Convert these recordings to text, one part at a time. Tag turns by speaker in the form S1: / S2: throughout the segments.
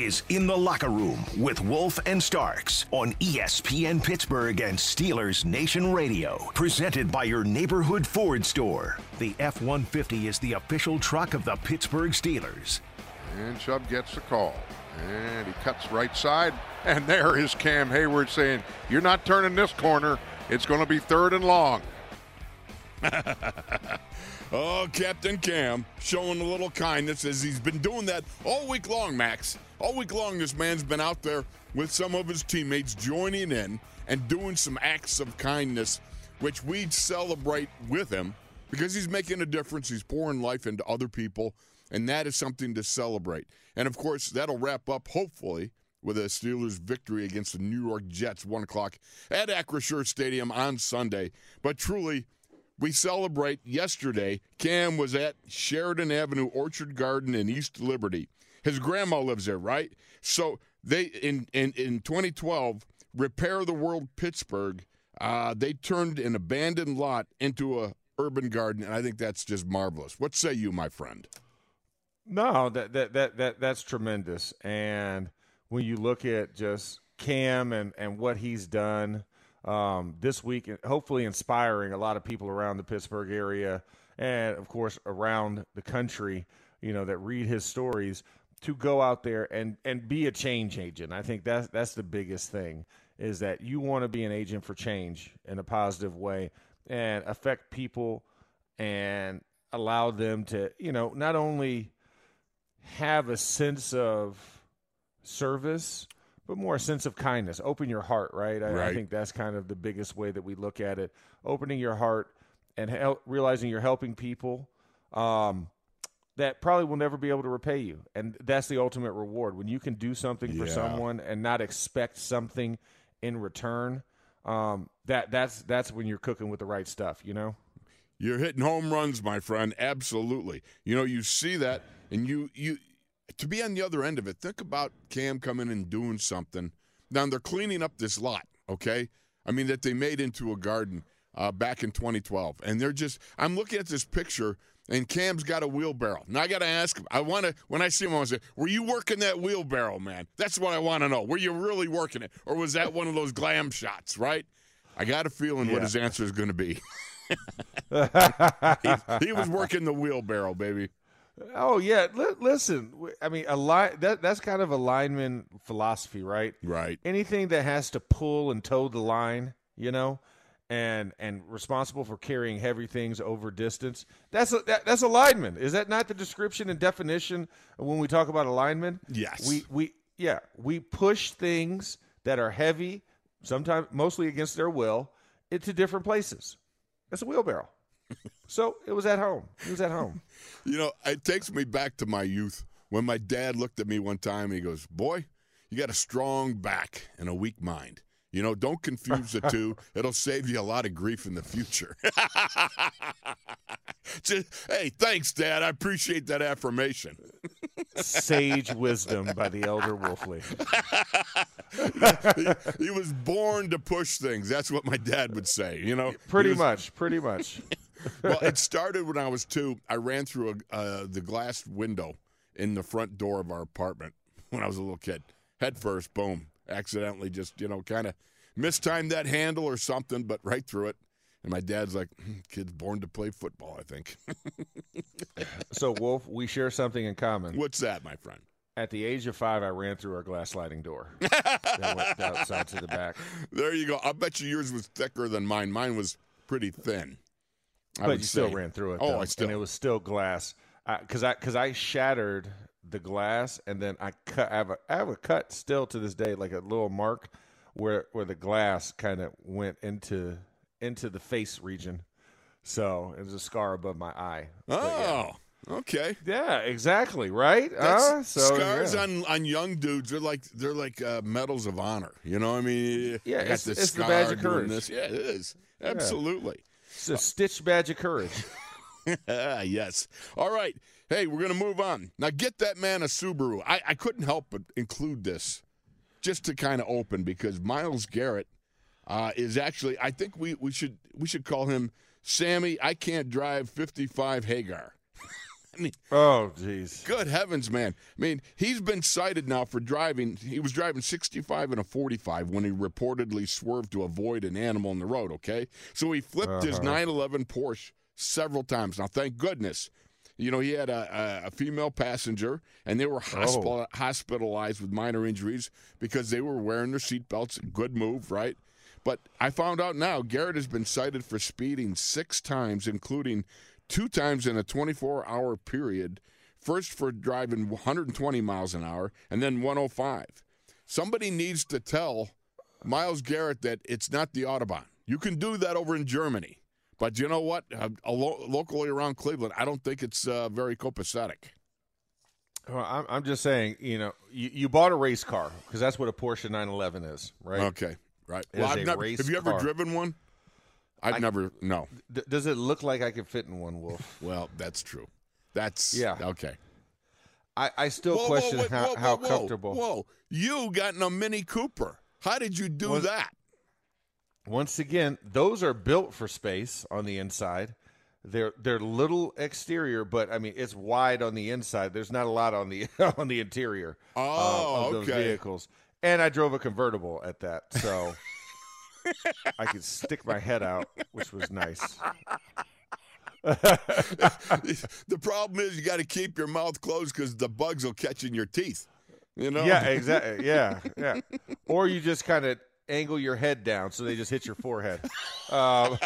S1: Is In the Locker Room with Wolf and Starks on ESPN Pittsburgh and Steelers Nation Radio. Presented by your neighborhood Ford store. The F 150 is the official truck of the Pittsburgh Steelers.
S2: And Chubb gets the call. And he cuts right side. And there is Cam Heyward saying, You're not turning this corner. It's going to be third and long.
S3: Oh, Captain Cam showing a little kindness as he's been doing that all week long, Max. All week long, this man's been out there with some of his teammates joining in and doing some acts of kindness, which we celebrate with him because he's making a difference. He's pouring life into other people, and that is something to celebrate. And of course, that'll wrap up, hopefully, with a Steelers victory against the New York Jets, 1 o'clock at Acrisure Stadium on Sunday. But truly, we celebrate yesterday. Cam was at Sheridan Avenue Orchard Garden in East Liberty. His grandma lives there, right? So they in in, in 2012, Repair the World Pittsburgh, uh, they turned an abandoned lot into a urban garden, and I think that's just marvelous. What say you, my friend?
S4: No, that that that, that that's tremendous. And when you look at just Cam and and what he's done um, this week, hopefully inspiring a lot of people around the Pittsburgh area and of course around the country, you know, that read his stories to go out there and and be a change agent. I think that's that's the biggest thing is that you want to be an agent for change in a positive way and affect people and allow them to, you know, not only have a sense of service, but more a sense of kindness. Open your heart, right? I, I think that's kind of the biggest way that we look at it. Opening your heart and hel- realizing you're helping people um, that probably will never be able to repay you. And that's the ultimate reward. When you can do something for
S3: Yeah.
S4: someone and not expect something in return, um, that that's that's when you're cooking with the right stuff, you know?
S3: You're hitting home runs, my friend. Absolutely. You know, you see that, and you you to be on the other end of it. Think about Cam coming and doing something. Now they're cleaning up this lot. Okay, I mean that they made into a garden uh, back in 2012, and they're just. I'm looking at this picture. And Cam's got a wheelbarrow. Now I got to ask him. I want to when I see him, I want to say, "Were you working that wheelbarrow, man?" That's what I want to know. Were you really working it, or was that one of those glam shots? Right? I got a feeling what his answer is going to be. he, he was working the wheelbarrow, baby.
S4: Oh yeah, Li- listen. I mean, a line that that's kind of a lineman philosophy, right?
S3: Right.
S4: Anything that has to pull and toe the line, you know, and and responsible for carrying heavy things over distance. That's a that, that's a lineman. Is that not the description and definition when we talk about a lineman?
S3: Yes.
S4: We we yeah we push things that are heavy, sometimes mostly against their will, into different places. That's a wheelbarrow. so it was at home. It was at home.
S3: You know, it takes me back to my youth when my dad looked at me one time and he goes, Boy, you got a strong back and a weak mind. You know, don't confuse the two. It'll save you a lot of grief in the future. Just, hey, thanks, Dad. I appreciate that affirmation.
S4: Sage wisdom by the elder Wolfley.
S3: he, he was born to push things. That's what my dad would say. You know,
S4: Pretty
S3: was-
S4: much, pretty much.
S3: Well, it started when I was two. I ran through a, uh, the glass window in the front door of our apartment when I was a little kid. head first, boom, accidentally just, you know, kind of mistimed that handle or something, but right through it. And my dad's like, "Hmm, kid's born to play football, I think.
S4: So, Wolf, we share something in common.
S3: What's that, my friend?
S4: At the age of five, I ran through our glass sliding door that went outside to the back.
S3: There you go. I bet you yours was thicker than mine. Mine was pretty thin. I
S4: but
S3: would
S4: you still ran through it.
S3: Oh,
S4: though,
S3: I still.
S4: and it was still glass. Because I because I shattered the glass, and then I cut. I have a I have a cut still to this day, like a little mark where where the glass kind of went into into the face region. So it was a scar above my eye. But yeah.
S3: Oh, okay.
S4: Yeah, exactly. Right.
S3: That's
S4: Uh, so,
S3: scars
S4: yeah.
S3: on on young dudes. They're like they're like uh, medals of honor. You know, what I mean,
S4: Yeah, it's- it's the badge of
S3: doing
S4: courage.
S3: This. Yeah, it is absolutely.
S4: It's a stitch badge of courage.
S3: Yes. All right. Hey, we're going to move on. Now, get that man a Subaru. I, I couldn't help but include this just to kind of open because Myles Garrett uh, is actually, I think we, we should we should call him Sammy, I can't drive 55 Hagar. I mean,
S4: oh, jeez.
S3: good heavens, man. I mean, he's been cited now for driving. He was driving 65 and a 45 when he reportedly swerved to avoid an animal in the road, okay? So he flipped his uh-huh. 911 Porsche several times. Now, thank goodness. You know, he had a, a, a female passenger, and they were hospital, oh. hospitalized with minor injuries because they were wearing their seatbelts. Good move, right? But I found out now Garrett has been cited for speeding six times, including two times in a 24 hour period. First for driving 120 miles an hour, and then 105. Somebody needs to tell Myles Garrett that it's not the Autobahn. You can do that over in Germany. But you know what? Uh, a lo- locally around Cleveland, I don't think it's uh, very copacetic.
S4: Well, I'm, I'm just saying, you know, you, you bought a race car because that's what a Porsche 911 is, right?
S3: Okay, right. Well, I've never, have you ever
S4: car.
S3: driven one? I've
S4: I-
S3: never. No.
S4: D- does it look like I could fit in one, Wolf?
S3: Well, that's true. That's
S4: Yeah.
S3: Okay.
S4: I, I still
S3: Whoa, whoa,
S4: question
S3: wait,
S4: how,
S3: whoa,
S4: how comfortable.
S3: Whoa, you got in a Mini Cooper. How did you do
S4: Was-
S3: that?
S4: Once again, those are built for space on the inside. They're they're little exterior, but I mean it's wide on the inside. There's not a lot on the on the interior uh,
S3: Oh,
S4: of those vehicles. And I drove a convertible at that, so I could stick my head out, which was nice.
S3: the problem is you got to keep your mouth closed because the bugs will catch in your teeth. You know?
S4: Yeah, exactly. Yeah, yeah. Or you just kind of angle your head down so they just hit your forehead. Um,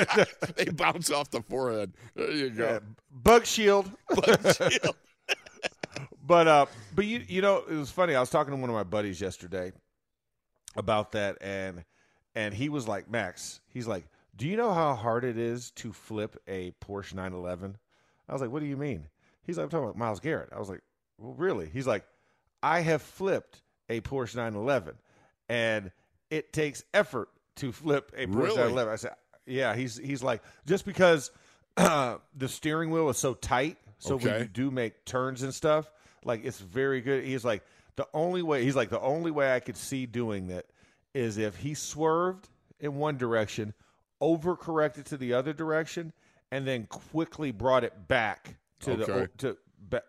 S3: they bounce off the forehead. There you go.
S4: yeah, bug shield.
S3: Shield.
S4: But uh, but you you know it was funny. I was talking to one of my buddies yesterday about that, and and he was like, Max, he's like, do you know how hard it is to flip a Porsche 911? I was like, what do you mean? He's like, I'm talking about Myles Garrett. I was like, well, really? He's like, I have flipped a Porsche 911, and it takes effort to flip a Porsche
S3: Really?
S4: 911. I said, yeah. He's he's like, just because the steering wheel is so tight, so when you do make turns and stuff, like it's very good. He's like, the only way he's like the only way I could see doing that is if he swerved in one direction, overcorrected to the other direction, and then quickly brought it back to
S3: Okay.
S4: the to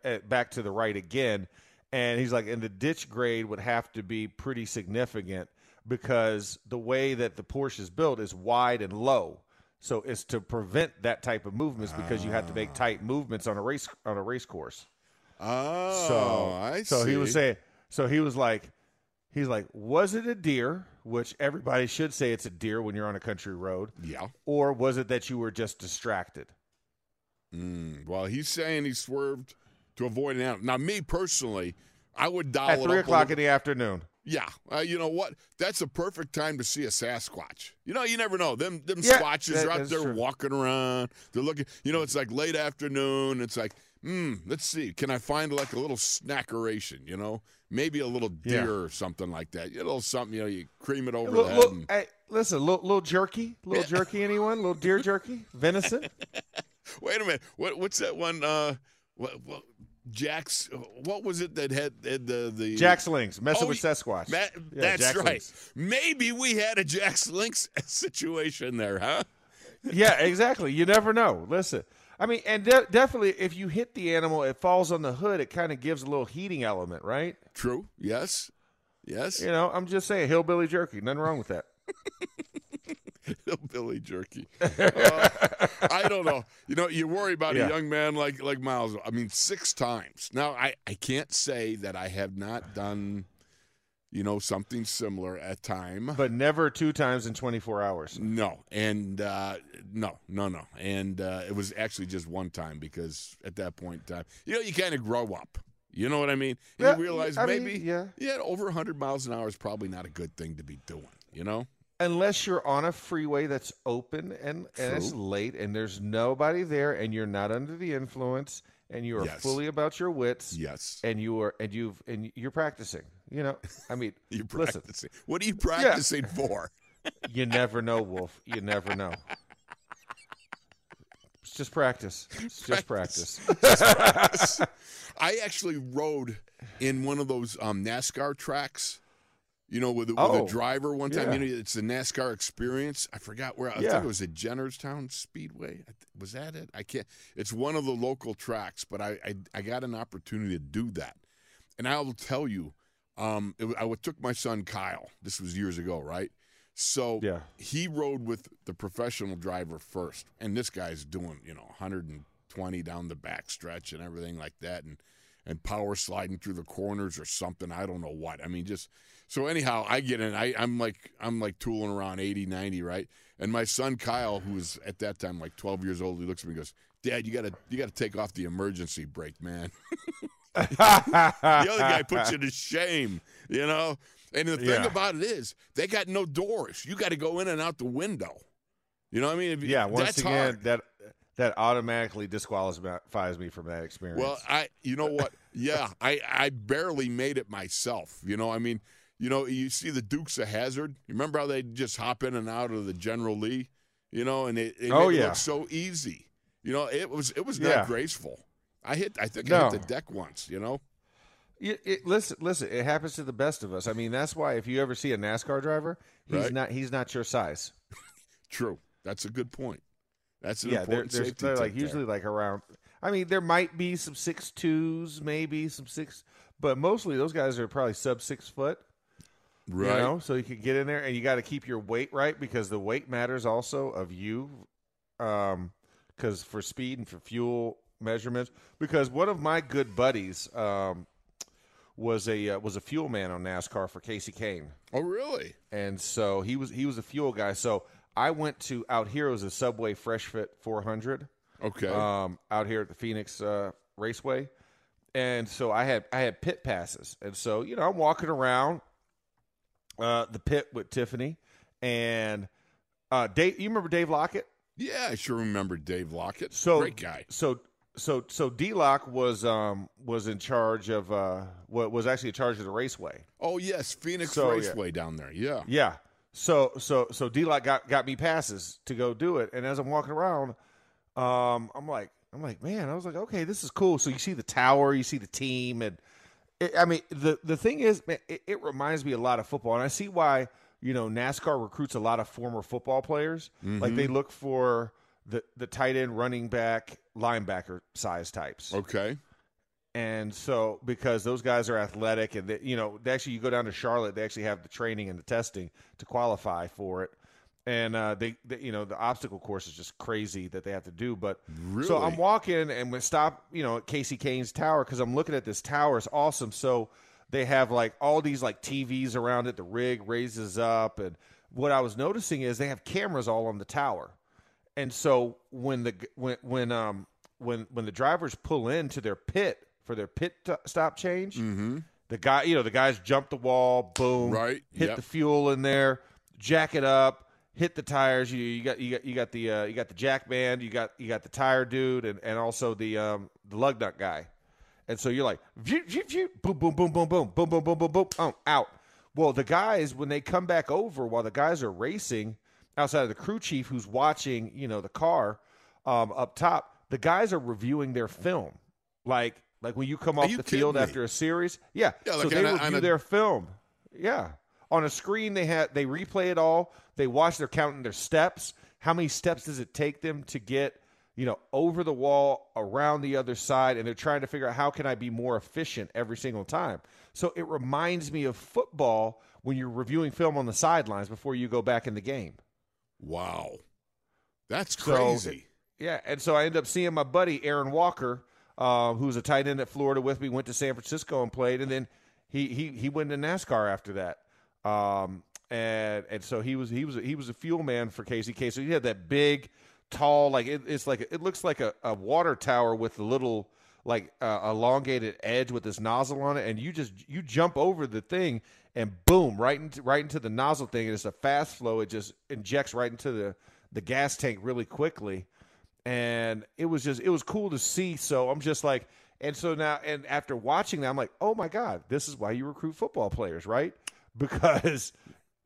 S4: uh, back to the right again. And he's like, and the ditch grade would have to be pretty significant because the way that the Porsche is built is wide and low. So it's to prevent that type of movements because you have to make tight movements on a race on a race course.
S3: Oh,
S4: So
S3: I
S4: so he was saying so he was like he's like was it a deer which everybody should say it's a deer when you're on a country road
S3: Yeah.
S4: or was it that you were just distracted
S3: Mm, well, he's saying he swerved to avoid an animal. Now, me personally, I would dial
S4: at
S3: it
S4: three o'clock in the afternoon
S3: Yeah, uh, you know what? That's a perfect time to see a Sasquatch. You know, you never know. Them them
S4: Yeah,
S3: squatches
S4: that-
S3: are out there
S4: true.
S3: walking around. They're looking. You know, it's like late afternoon. It's like, hmm, let's see. Can I find like a little snackeration? You know, maybe a little
S4: Yeah.
S3: deer or something like that. A little something. You know, you cream it over
S4: Little-
S3: the head.
S4: little-
S3: and-
S4: hey, listen little, little jerky little jerky anyone little deer jerky venison
S3: wait a minute. What what's that one? Uh, what, what Jack's? What was it that had, had the the
S4: jack slings messing
S3: Oh,
S4: with sasquatch
S3: Ma-
S4: Yeah,
S3: that's
S4: Jack
S3: right.
S4: Slings.
S3: Maybe we had a Jack Link's situation there, huh?
S4: yeah exactly you never know listen i mean and de- definitely if you hit the animal it falls on the hood it kind of gives a little heating element right
S3: True. Yes. Yes.
S4: You know, I'm just saying, hillbilly jerky. Nothing wrong with that.
S3: Hillbilly jerky. Uh, I don't know. You know, you worry about
S4: Yeah.
S3: a young man like like Myles. I mean, six times. Now, I I can't say that I have not done, you know, something similar at time.
S4: But never two times in 24 hours.
S3: No, and uh, no, no, no, and uh, it was actually just one time because at that point in time, you know, you kind of grow up. You know what I mean? And
S4: Yeah,
S3: you realize
S4: I mean,
S3: maybe,
S4: yeah.
S3: yeah, over 100 miles an hour is probably not a good thing to be doing. You know?
S4: Unless you're on a freeway that's open and, and it's late and there's nobody there and you're not under the influence and you are
S3: Yes.
S4: fully about your wits
S3: Yes.
S4: and you are and you've and you're practicing. You know, I mean,
S3: You're
S4: listen.
S3: What are you practicing for?
S4: you never know, Wolf. You never know. It's just practice. It's just practice.
S3: I actually rode in one of those um, NASCAR tracks. You know, with, with
S4: Oh,
S3: a driver one time.
S4: yeah.
S3: You know, it's the NASCAR experience. I forgot where. I
S4: Yeah.
S3: think it was at Jennerstown Speedway. Was that it? I can't. It's one of the local tracks, but I I, I got an opportunity to do that, and I will tell you, um, it, I took my son Kyle. This was years ago, right? So
S4: Yeah.
S3: he rode with the professional driver first, and this guy's doing you know 120 down the back stretch and everything like that, and and power sliding through the corners or something. I don't know what. I mean, just so anyhow, I get in. I, I'm like I'm like tooling around 80, 90, right? And my son Kyle, who was at that time like 12 years old, he looks at me and goes, "Dad, you gotta you gotta take off the emergency brake, man." the other guy puts you to shame, you know. And the thing
S4: Yeah.
S3: about it is, they got no doors. You got to go in and out the window. You know what I mean? If
S4: yeah, once again,
S3: hard.
S4: that that automatically disqualifies me from that experience.
S3: Well, I, you know what? Yeah, I, I barely made it myself. You know, I mean, you know, you see the Dukes of Hazzard. You remember how they just hop in and out of the General Lee? You know, and it, it
S4: Oh,
S3: made it
S4: yeah.
S3: look so easy. You know, it was it was not
S4: Yeah.
S3: graceful. I hit. I think I hit the deck once. You know.
S4: It, it, listen, listen. It happens to the best of us. I mean, that's why if you ever see a NASCAR driver, he's
S3: Right.
S4: not he's not your size.
S3: True. That's a good point. That's an
S4: yeah, they're, they're,
S3: safety
S4: they're like
S3: there.
S4: usually like around. I mean, there might be some six twos, maybe some six, but mostly those guys are probably sub six foot.
S3: right.
S4: You know, so you can get in there, and you got to keep your weight right because the weight matters also of you, um, because for speed and for fuel measurements. Because one of my good buddies, um, was a uh, was a fuel man on NASCAR for Kasey Kahne,
S3: Oh, really?
S4: and so he was he was a fuel guy. So I went to out here it was a Subway Fresh Fit 400
S3: Okay.
S4: um, out here at the Phoenix uh, Raceway, and so I had I had pit passes, and so you know I'm walking around uh, the pit with Tiffany and uh, Dave. You remember Dave Lockett?
S3: yeah, I sure remember Dave Lockett.
S4: So
S3: Great guy.
S4: So so so D Lock was um was in charge of uh what was actually in charge of the raceway.
S3: Oh yes, Phoenix
S4: So, yeah.
S3: Raceway down there. Yeah.
S4: Yeah. So so so D Lock got got me passes to go do it, and as I'm walking around, um, I'm like I'm like man, I was like okay, this is cool. So you see the tower, you see the team, and it, I mean the the thing is, man, it, it reminds me a lot of football, and I see why you know NASCAR recruits a lot of former football players. Like they look for the the tight end, running back, linebacker size types.
S3: Okay.
S4: And so, because those guys are athletic, and they, you know, they actually, you go down to Charlotte, they actually have the training and the testing to qualify for it. And uh, they, they, you know, the obstacle course is just crazy that they have to do. But so I'm walking and we stop, you know, at Kasey Kahne's tower because I'm looking at this tower. It's awesome. So they have like all these like TVs around it. The rig raises up, and what I was noticing is they have cameras all on the tower. And so when the when when um when when the drivers pull into their pit for their pit t- stop change, the guy you know the guys jump the wall, boom,
S3: Right,
S4: hit
S3: yep.
S4: the fuel in there, jack it up, hit the tires. You you got you got you got the uh, you got the jack band, you got you got the tire dude, and and also the um the lug nut guy. And so you're like, view, view, view, boom, boom, boom, boom, boom, boom, boom, boom, boom, boom, oh, out. Well, the guys when they come back over while the guys are racing outside of the crew chief who's watching, you know, the car um, up top, the guys are reviewing their film. Like like when you come off
S3: you
S4: the field
S3: me?
S4: after a series, yeah.
S3: Yeah,
S4: so they
S3: a-
S4: review
S3: a-
S4: their film. Yeah. On a screen they had they replay it all. They watch they're counting their steps. How many steps does it take them to get, you know, over the wall, around the other side, and they're trying to figure out how can I be more efficient every single time. So it reminds me of football when you're reviewing film on the sidelines before you go back in the game.
S3: Wow. That's
S4: So-
S3: crazy.
S4: Yeah, and so I ended up seeing my buddy Aaron Walker, uh, who's a tight end at Florida with me, went to San Francisco and played, and then he he he went to NASCAR after that. Um, and and so he was he was he was a fuel man for KCK. So he had that big, tall, like it, it's like it looks like a, a water tower with the little like uh, elongated edge with this nozzle on it, and you just you jump over the thing and boom right into right into the nozzle thing, and it's a fast flow. It just injects right into the the gas tank really quickly and it was just it was cool to see so i'm just like and so now and after watching that i'm like oh my god this is why you recruit football players right because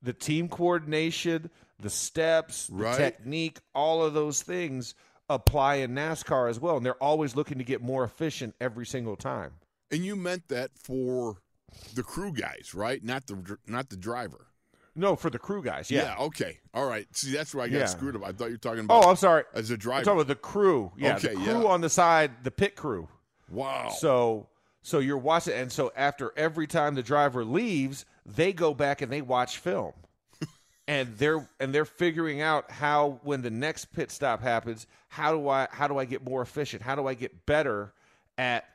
S4: the team coordination the steps the
S3: Right.
S4: technique all of those things apply in nascar as well and they're always looking to get more efficient every single time
S3: And you meant that for the crew guys, right? Not the not the driver.
S4: no for the crew guys yeah,
S3: okay. All right. See, that's where I got
S4: Yeah.
S3: screwed up. I thought you were talking oh, about
S4: oh i'm sorry
S3: as a
S4: i'm
S3: driver.
S4: talking about the crew yeah
S3: Okay,
S4: the crew
S3: yeah.
S4: on the side the pit crew
S3: wow.
S4: So so you're watching, and so after every time the driver leaves, they go back and they watch film, and they're and they're figuring out how when the next pit stop happens, how do I how do I get more efficient? How do I get better at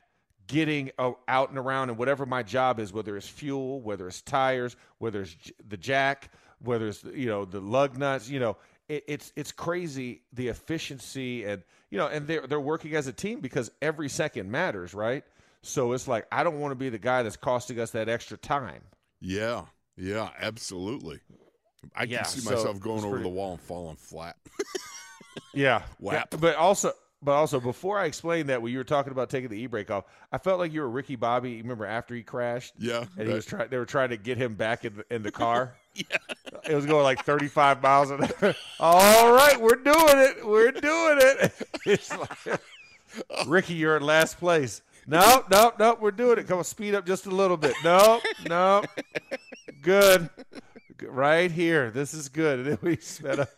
S4: getting out and around and whatever my job is, whether it's fuel, whether it's tires, whether it's the jack, whether it's you know the lug nuts, you know, it, it's it's crazy the efficiency and you know, and they're they're working as a team because every second matters, right? So it's like I don't want to be the guy that's costing us that extra time.
S3: yeah. Yeah. Absolutely. I
S4: Yeah,
S3: can see
S4: so
S3: myself going over
S4: pretty-
S3: the wall and falling flat.
S4: Yeah,
S3: Whap.
S4: Yeah, But also, but also, before I explained that, when you were talking about taking the e brake off, I felt like you were Ricky Bobby. Remember after he crashed?
S3: Yeah,
S4: and he was trying. They were trying to get him back in the, in the car. yeah, it was going like thirty five miles an hour. All right, we're doing it. We're doing it. It's like, Ricky, you're in last place. Nope, nope, nope. We're doing it. Come on, speed up just a little bit. Nope, nope. Good. Right here. This is good. And then we sped up.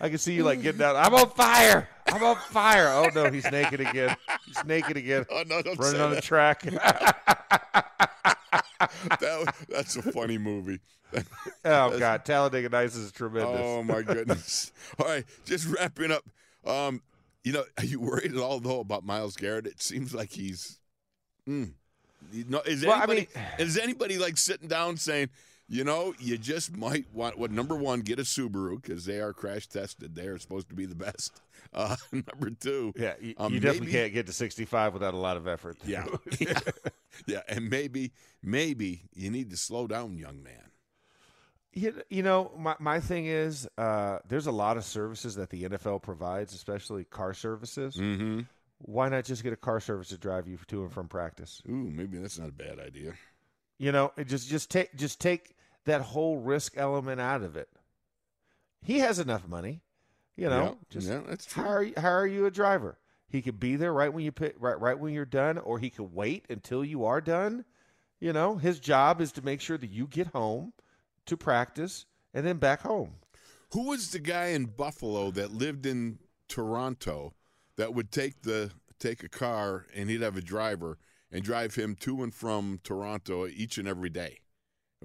S4: I can see you like getting down. I'm on fire. I'm on fire. Oh no, he's naked again. He's naked again.
S3: Oh, no, don't
S4: Running on the track.
S3: that, that's a funny movie.
S4: oh God, Talladega Nights is tremendous.
S3: Oh my goodness! all right, just wrapping up. Um, you know, are you worried at all though about Myles Garrett? It seems like he's. Mm, you know, is
S4: Well, I mean-
S3: is anybody like sitting down saying, you know, you just might want what number one get a Subaru because they are crash tested. They are supposed to be the best. Uh, number two,
S4: Yeah, you,
S3: um,
S4: you definitely
S3: maybe-
S4: can't get to 65 without a lot of effort.
S3: Yeah, yeah, yeah, and maybe maybe you need to slow down, young man.
S4: You, you know, my, my thing is uh, there's a lot of services that the NFL provides, especially car services.
S3: Mm-hmm.
S4: Why not just get a car service to drive you to and from practice?
S3: Ooh, maybe that's not a bad idea.
S4: You know, just just take just take that whole risk element out of it. He has enough money, you know.
S3: yeah,
S4: Just
S3: yeah, that's true.
S4: hire hire you a driver. He could be there right when you pit, right right when you're done, or he could wait until you are done. You know, his job is to make sure that you get home to practice and then back home.
S3: Who was the guy in Buffalo that lived in Toronto that would take the take a car and he'd have a driver and drive him to and from Toronto each and every day?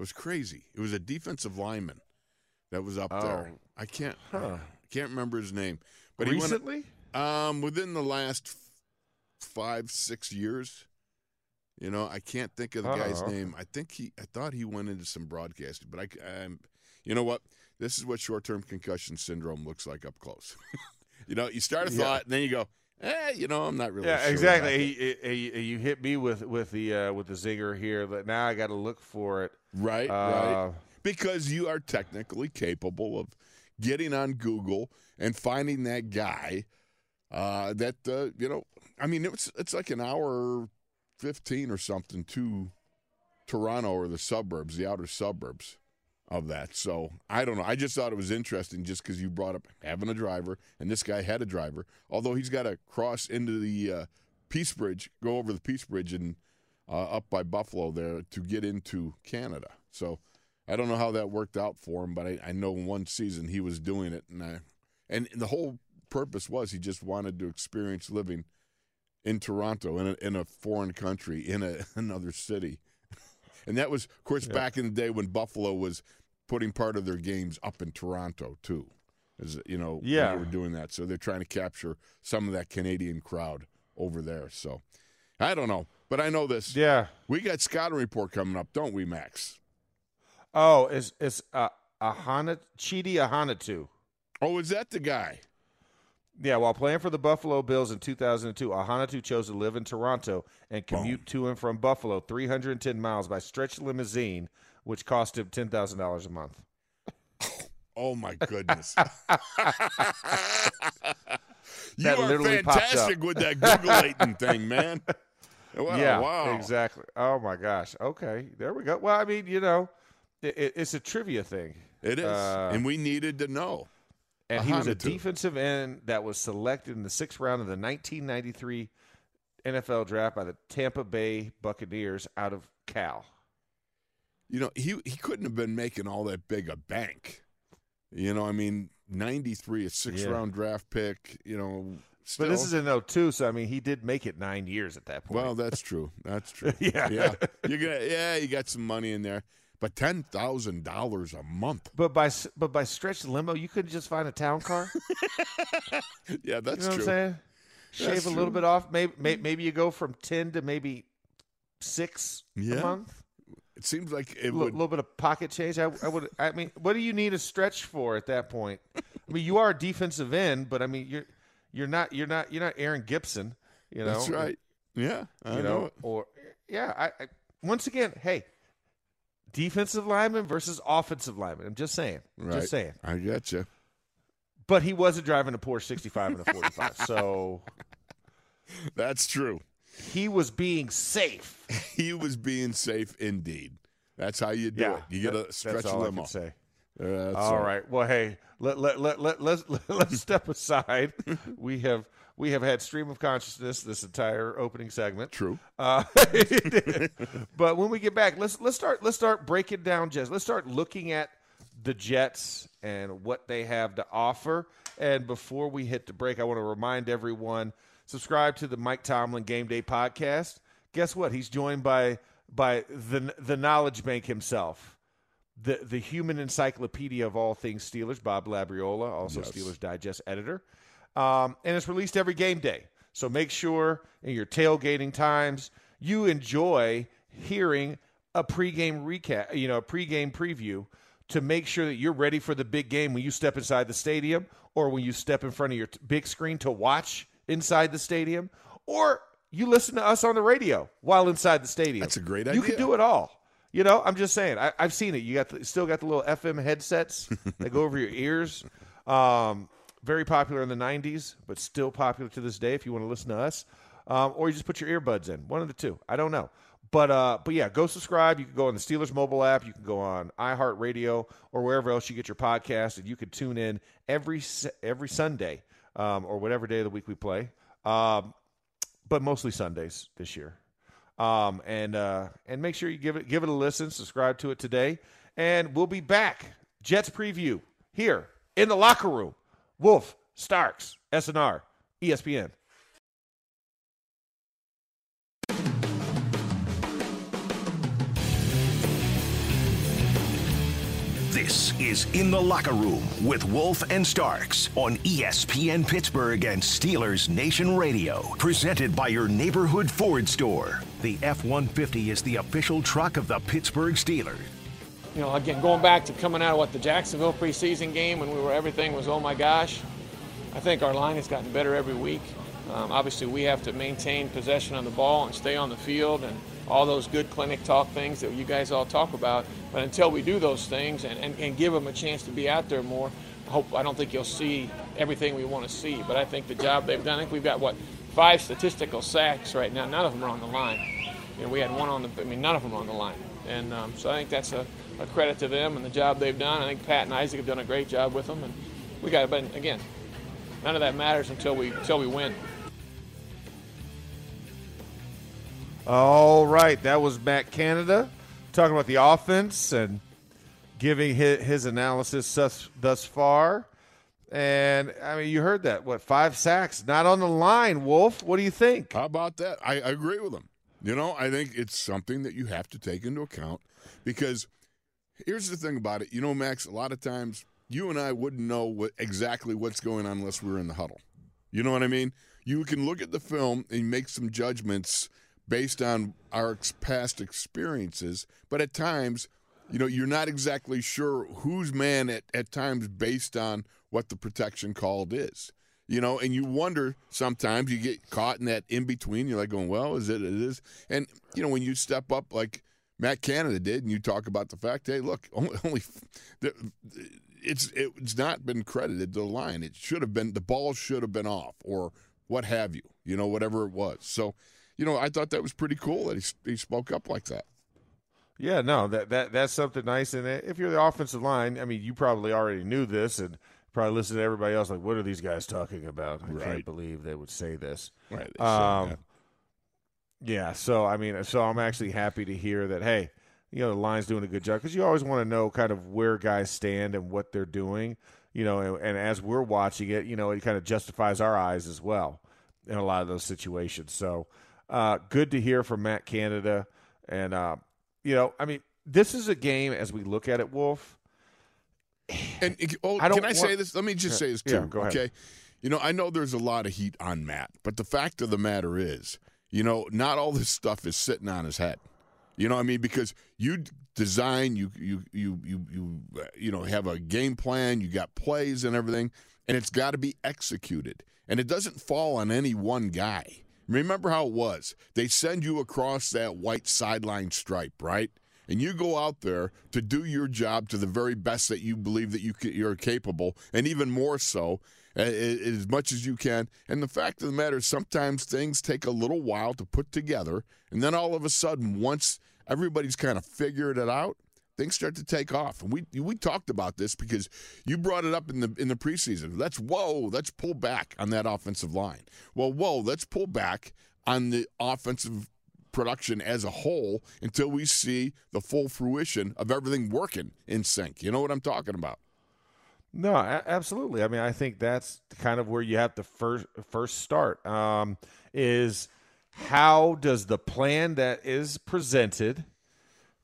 S3: It was crazy. It was a defensive lineman that was up there.
S4: Oh.
S3: I can't
S4: Huh.
S3: I can't remember his name. But
S4: Recently,
S3: went um within the last f- 5 6 years. You know, I can't think of the guy's
S4: Oh.
S3: name. I think he I thought he went into some broadcasting, but I I'm, you know what? This is what short-term concussion syndrome looks like up close. you know, you start a
S4: Yeah.
S3: thought and then you go, "Eh, you know, I'm not really
S4: yeah,
S3: sure
S4: exactly.
S3: it."
S4: He, he, he- you hit me with with the uh, with the zinger here. But now I got to look for it.
S3: Right,
S4: Uh,
S3: right. Because you are technically capable of getting on Google and finding that guy uh, that uh, you know. I mean, it's it's like an hour fifteen or something to Toronto or the suburbs, the outer suburbs of that. So I don't know. I just thought it was interesting just because you brought up having a driver, and this guy had a driver. Although he's got to cross into the uh, Peace Bridge, go over the Peace Bridge, and uh, up by Buffalo there to get into Canada. So I don't know how that worked out for him, but I, I know one season he was doing it, and I, and the whole purpose was he just wanted to experience living in Toronto in a, in a foreign country in a, another city. And that was, of course, back in the day when Buffalo was putting part of their games up in Toronto too. As you know,
S4: Yeah.
S3: they were doing that, so they're trying to capture some of that Canadian crowd over there. So I don't know, but I know this.
S4: Yeah.
S3: We got scouting report coming up, don't we, Max?
S4: Oh, it's it's uh, Ahana Chidi Ahanotu.
S3: Oh, is that the guy?
S4: Yeah, while playing for the Buffalo Bills in 2002, Ahanotu chose to live in Toronto and commute to and from Buffalo 310 miles by stretch limousine, which cost him $10,000 a month.
S3: Oh my goodness! you
S4: That
S3: are
S4: literally
S3: fantastic with that googleating thing, man. Wow,
S4: yeah,
S3: wow.
S4: exactly. Oh my gosh. Okay, there we go. Well, I mean, you know, it, it, it's a trivia thing.
S3: It is,
S4: Uh,
S3: and we needed to know.
S4: and he was a defensive end that was selected in the sixth round of the 1993 NFL draft by the Tampa Bay Buccaneers out of Cal.
S3: You know, he he couldn't have been making all that big a bank. You know, I mean, ninety three, a six
S4: Yeah.
S3: round draft pick. You know,
S4: But this
S3: still-
S4: is in 02, so I mean, he did make it nine years at that point.
S3: well, that's true. That's true.
S4: Yeah.
S3: yeah. You got yeah, you got some money in there, but ten thousand dollars a month.
S4: but by but by stretch limo, you couldn't just find a town car.
S3: Yeah, that's You
S4: know what I'm
S3: true.
S4: saying? Shave
S3: That's
S4: a little
S3: true.
S4: bit off. Maybe maybe you go from ten to maybe six
S3: Yeah.
S4: a month.
S3: It seems like
S4: A
S3: it
S4: little, bit of pocket change. I, I would. I mean, what do you need a stretch for at that point? I mean, you are a defensive end, but I mean, you're you're not you're not you're not Aaron Gibson. You know,
S3: that's right. Yeah, I
S4: You
S3: know.
S4: know, or yeah. I, I once again, hey, defensive lineman versus offensive lineman. I'm just saying.
S3: Right.
S4: Just saying.
S3: I got you.
S4: But he wasn't driving a Porsche 65 and a 45, so
S3: That's true.
S4: He was being safe.
S3: He was being safe indeed. That's how you do
S4: Yeah,
S3: it. You get
S4: that-
S3: a stretch
S4: that's all
S3: limo.
S4: I can say.
S3: Uh, that's
S4: All right. Well, hey, let let let let let's let's step aside. We have we have had stream of consciousness this entire opening segment.
S3: True.
S4: Uh, but when we get back, let's let's start let's start breaking down Jets. Let's start looking at the Jets and what they have to offer. And before we hit the break, I want to remind everyone subscribe to the Mike Tomlin Game Day podcast. Guess what? He's joined by by the the knowledge bank himself the the human encyclopedia of all things Steelers, Bob Labriola, also
S3: Yes.
S4: Steelers Digest editor, um, and it's released every game day. So make sure in your tailgating times you enjoy hearing a pregame recap, you know, a pregame preview to make sure that you're ready for the big game when you step inside the stadium or when you step in front of your t- big screen to watch inside the stadium or you listen to us on the radio while inside the stadium.
S3: That's a great idea.
S4: You can do it all. You know, I'm just saying. I, I've seen it. You got the, still got the little FM headsets that go over your ears. Um, very popular in the '90s, but still popular to this day. If you want to listen to us, um, or you just put your earbuds in, one of the two. I don't know, but uh, but yeah, go subscribe. You can go on the Steelers mobile app. You can go on iHeartRadio or wherever else you get your podcast, and you can tune in every every Sunday um, or whatever day of the week we play. Um, but mostly Sundays this year. Um, and uh, and make sure you give it give it a listen. Subscribe to it today, and we'll be back. Jets preview here in the locker room. Wolf Starks SNR ESPN.
S1: This is In the Locker Room with Wolf and Starks on ESPN Pittsburgh and Steelers Nation Radio. Presented by your neighborhood Ford store. The F 150 is the official truck of the Pittsburgh Steelers.
S5: you know, again, going back to coming out of what the Jacksonville preseason game when we were everything was oh my gosh. I think our line has gotten better every week. Um, obviously, we have to maintain possession of the ball and stay on the field and all those good clinic talk things that you guys all talk about. But until we do those things and, and, and give them a chance to be out there more, I hope I don't think you'll see everything we want to see. But I think the job they've done. I think we've got what five statistical sacks right now. None of them are on the line. You know, we had one on the. I mean, none of them are on the line. And um, so I think that's a, a credit to them and the job they've done. I think Pat and Isaac have done a great job with them. And we got. But again, none of that matters until we until we win.
S4: All right, that was Matt Canada talking about the offense and giving his, his analysis thus, thus far. And I mean, you heard that. What five sacks? Not on the line. Wolf. What do you think?
S3: How about that? I, I agree with him. You know, I think it's something that you have to take into account because here's the thing about it. You know, Max, a lot of times you and I wouldn't know what exactly what's going on unless we were in the huddle. You know what I mean? You can look at the film and make some judgments based on our past experiences, but at times, you know, you're not exactly sure whose man at, at times based on what the protection called is. You know, and you wonder sometimes you get caught in that in between. You're like going, well, is it? It is. And, you know, when you step up like Matt Canada did, and you talk about the fact, hey, look, only, only it's it's not been credited to the line. It should have been the ball should have been off or what have you, you know, whatever it was. So, you know, I thought that was pretty cool that he he spoke up like that.
S4: Yeah, no, that that that's something nice. And if you're the offensive line, I mean, you probably already knew this and probably listened to everybody else. Like, what are these guys talking about? I
S3: Right.
S4: can't believe they would say this.
S3: Right.
S4: Um, Yeah, so I mean, so I'm actually happy to hear that. Hey, you know, the line's doing a good job because you always want to know kind of where guys stand and what they're doing. You know, and, and as we're watching it, you know, it kind of justifies our eyes as well in a lot of those situations. So, uh, good to hear from Matt Canada, and uh, you know, I mean, this is a game as we look at it, Wolf.
S3: And oh,
S4: I
S3: can I say this? Let me just say this too.
S4: Yeah, go ahead.
S3: Okay. You know, I know there's a lot of heat on Matt, but the fact of the matter is, you know, not all this stuff is sitting on his head. You know what I mean? Because you design, you you you you you uh, you know have a game plan, you got plays and everything, and it's got to be executed. And it doesn't fall on any one guy. Remember how it was? They send you across that white sideline stripe, right? And you go out there to do your job to the very best that you believe that you you're capable, and even more so, as much as you can. And the fact of the matter is, sometimes things take a little while to put together, and then all of a sudden, once everybody's kind of figured it out, things start to take off. And we we talked about this because you brought it up in the in the preseason. Let's whoa, let's pull back on that offensive line. Well, whoa, let's pull back on the offensive production as a whole until we see the full fruition of everything working in sync. You know what I'm talking about?
S4: No, absolutely. I mean, I think that's kind of where you have to first first start. Um, is how does the plan that is presented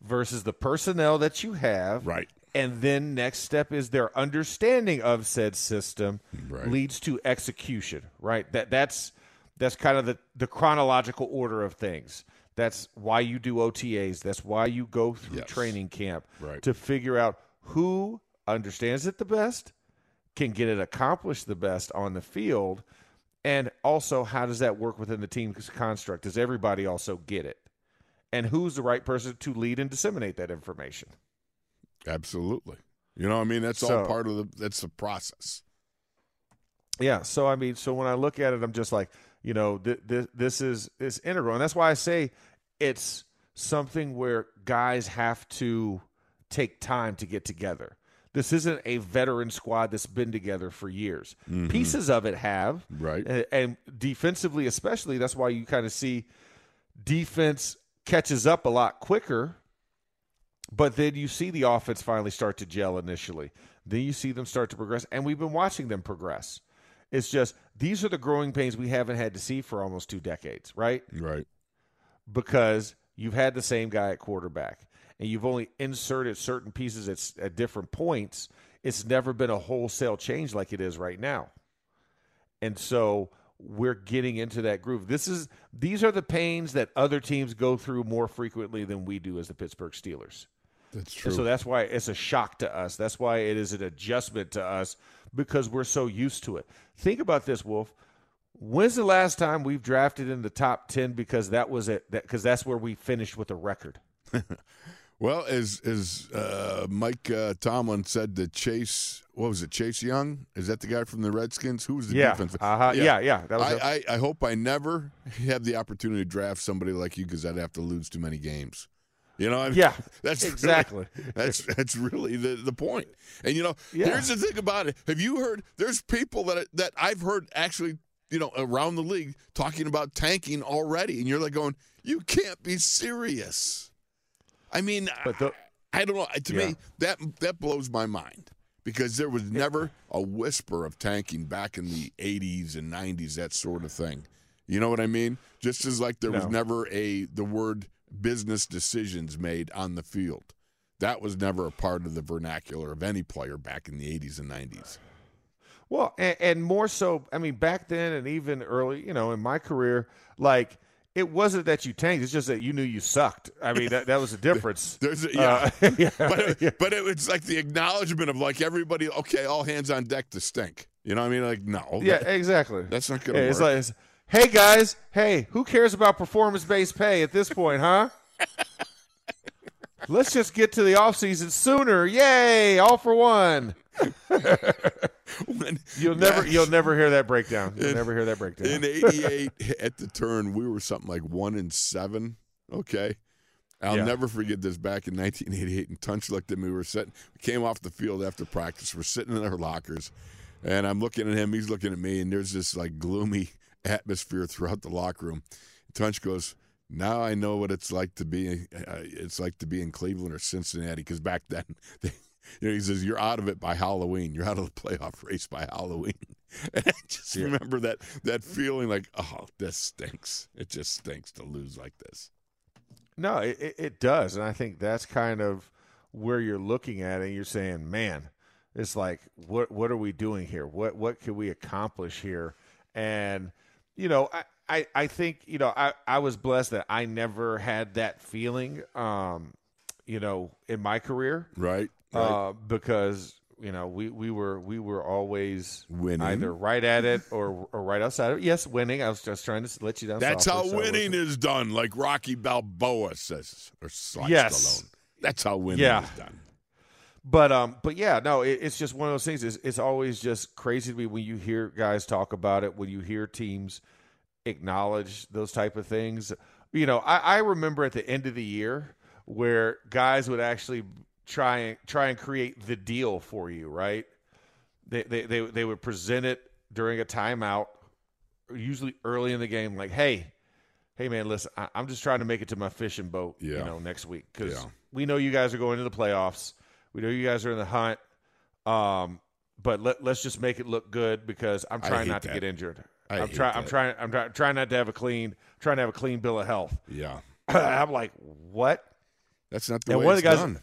S4: versus the personnel that you have,
S3: Right.
S4: And then next step is their understanding of said system
S3: Right.
S4: leads to execution, right? That that's that's kind of the, the chronological order of things. That's why you do OTAs. That's why you go through
S3: Yes.
S4: training camp
S3: Right.
S4: to figure out who understands it the best, can get it accomplished the best on the field, and also how does that work within the team construct? Does everybody also get it? And who's the right person to lead and disseminate that information?
S3: Absolutely. You know, what I mean, that's all part of the that's the process.
S4: Yeah. So I mean, so when I look at it, I'm just like, you know, th- th- this is is integral, and that's why I say it's something where guys have to take time to get together. This isn't a veteran squad that's been together for years. Mm-hmm. Pieces of it have,
S3: Right.
S4: and, and defensively, especially, that's why you kind of see defense catches up a lot quicker but then you see the offense finally start to gel initially. Then you see them start to progress, and we've been watching them progress. It's just these are the growing pains we haven't had to see for almost two decades, right?
S3: Right.
S4: Because you've had the same guy at quarterback, and you've only inserted certain pieces at, at different points. It's never been a wholesale change like it is right now. And so we're getting into that groove. This is these are the pains that other teams go through more frequently than we do as the Pittsburgh Steelers.
S3: That's true.
S4: And so that's why it's a shock to us. That's why it is an adjustment to us because we're so used to it. Think about this, Wolf. When's the last time we've drafted in the top ten because that was it? Because that's where we finished with a record.
S3: Well, as as uh, Mike uh, Tomlin said to Chase, what was it? Chase Young? Is that the guy from the Redskins? Who was the
S4: Yeah,
S3: defense?
S4: uh-huh, yeah, yeah, that was
S3: I, I, I hope I never have the opportunity to draft somebody like you because I'd have to lose too many games. You know, I mean,
S4: Yeah,
S3: that's
S4: exactly.
S3: Really, that's that's really the, the point. And you know,
S4: Yeah.
S3: here's the thing about it. Have you heard? There's people that that I've heard actually, you know, around the league talking about tanking already, and you're like going, you can't be serious. I mean,
S4: But the-
S3: I, I don't know. To
S4: Yeah.
S3: me, that that blows my mind because there was never a whisper of tanking back in the 80s and 90s, that sort of thing. You know what I mean? Just as like there was never a the word business decisions made on the field. That was never a part of the vernacular of any player back in the 80s and 90s.
S4: Well, and, and more so, I mean, back then and even early, you know, in my career, like it wasn't that you tanked; it's just that you knew you sucked. I mean, that, that was the difference.
S3: There's a, yeah.
S4: Uh, yeah,
S3: but it, but it was like the acknowledgement of like everybody, okay, all hands on deck to stink. You know what I mean? Like, no.
S4: Yeah,
S3: that-
S4: exactly.
S3: that's not gonna
S4: Yeah, It's
S3: work.
S4: like, it's, hey guys, hey, who cares about performance-based pay at this point, huh? Let's just get to the off season sooner. Yay! All for one. You'll never, you'll never hear that breakdown. You'll never hear that breakdown.
S3: In '88, at the turn, we were something like one in seven. Okay, I'll
S4: Yeah.
S3: never forget this. Back in 1988, and Tunch looked at me. We were sitting. We came off the field after practice. We're sitting in our lockers, and I'm looking at him. He's looking at me, and there's this like gloomy atmosphere throughout the locker room. Tunch goes. Now I know what it's like to be. Uh, it's like to be in Cleveland or Cincinnati because back then, they, you know, he says you're out of it by Halloween. You're out of the playoff race by Halloween. And I just remember that that feeling like, oh, this stinks. It just stinks to lose like this.
S4: No, it, it, does, and I think that's kind of where you're looking at it. And you're saying, man, it's like, what what are we doing here? What what can we accomplish here? And you know, I I, I think you know I I was blessed that I never had that feeling, um, you know, in my career,
S3: Right?
S4: Uh, because you know we we were we were always
S3: Winning.
S4: either right at it or or right outside of it. Yes, winning. I was just trying to let you down.
S3: That's
S4: softly,
S3: how
S4: so
S3: winning
S4: wasn't-
S3: is done, like Rocky Balboa says, or Sly
S4: Yes.
S3: Stallone. That's how winning
S4: Yeah.
S3: is done.
S4: But um, but yeah, no, it, it's just one of those things. It's, it's always just crazy to me when you hear guys talk about it, when you hear teams acknowledge those type of things. You know, I, I remember at the end of the year where guys would actually try and try and create the deal for you, right? They they they, they would present it during a timeout, usually early in the game, like, hey. Hey man, listen. I, I'm just trying to make it to my fishing boat, you know, next week because
S3: Yeah.
S4: we know you guys are going to the playoffs. We know you guys are in the hunt. Um, but let, let's just make it look good because I'm trying not to get injured.
S3: I
S4: I'm trying. I'm trying. I'm try- trying not to have a clean. Trying to have a clean bill of health.
S3: Yeah.
S4: I'm like, what?
S3: That's not the
S4: And
S3: way
S4: one of
S3: it's
S4: the guys-
S3: done.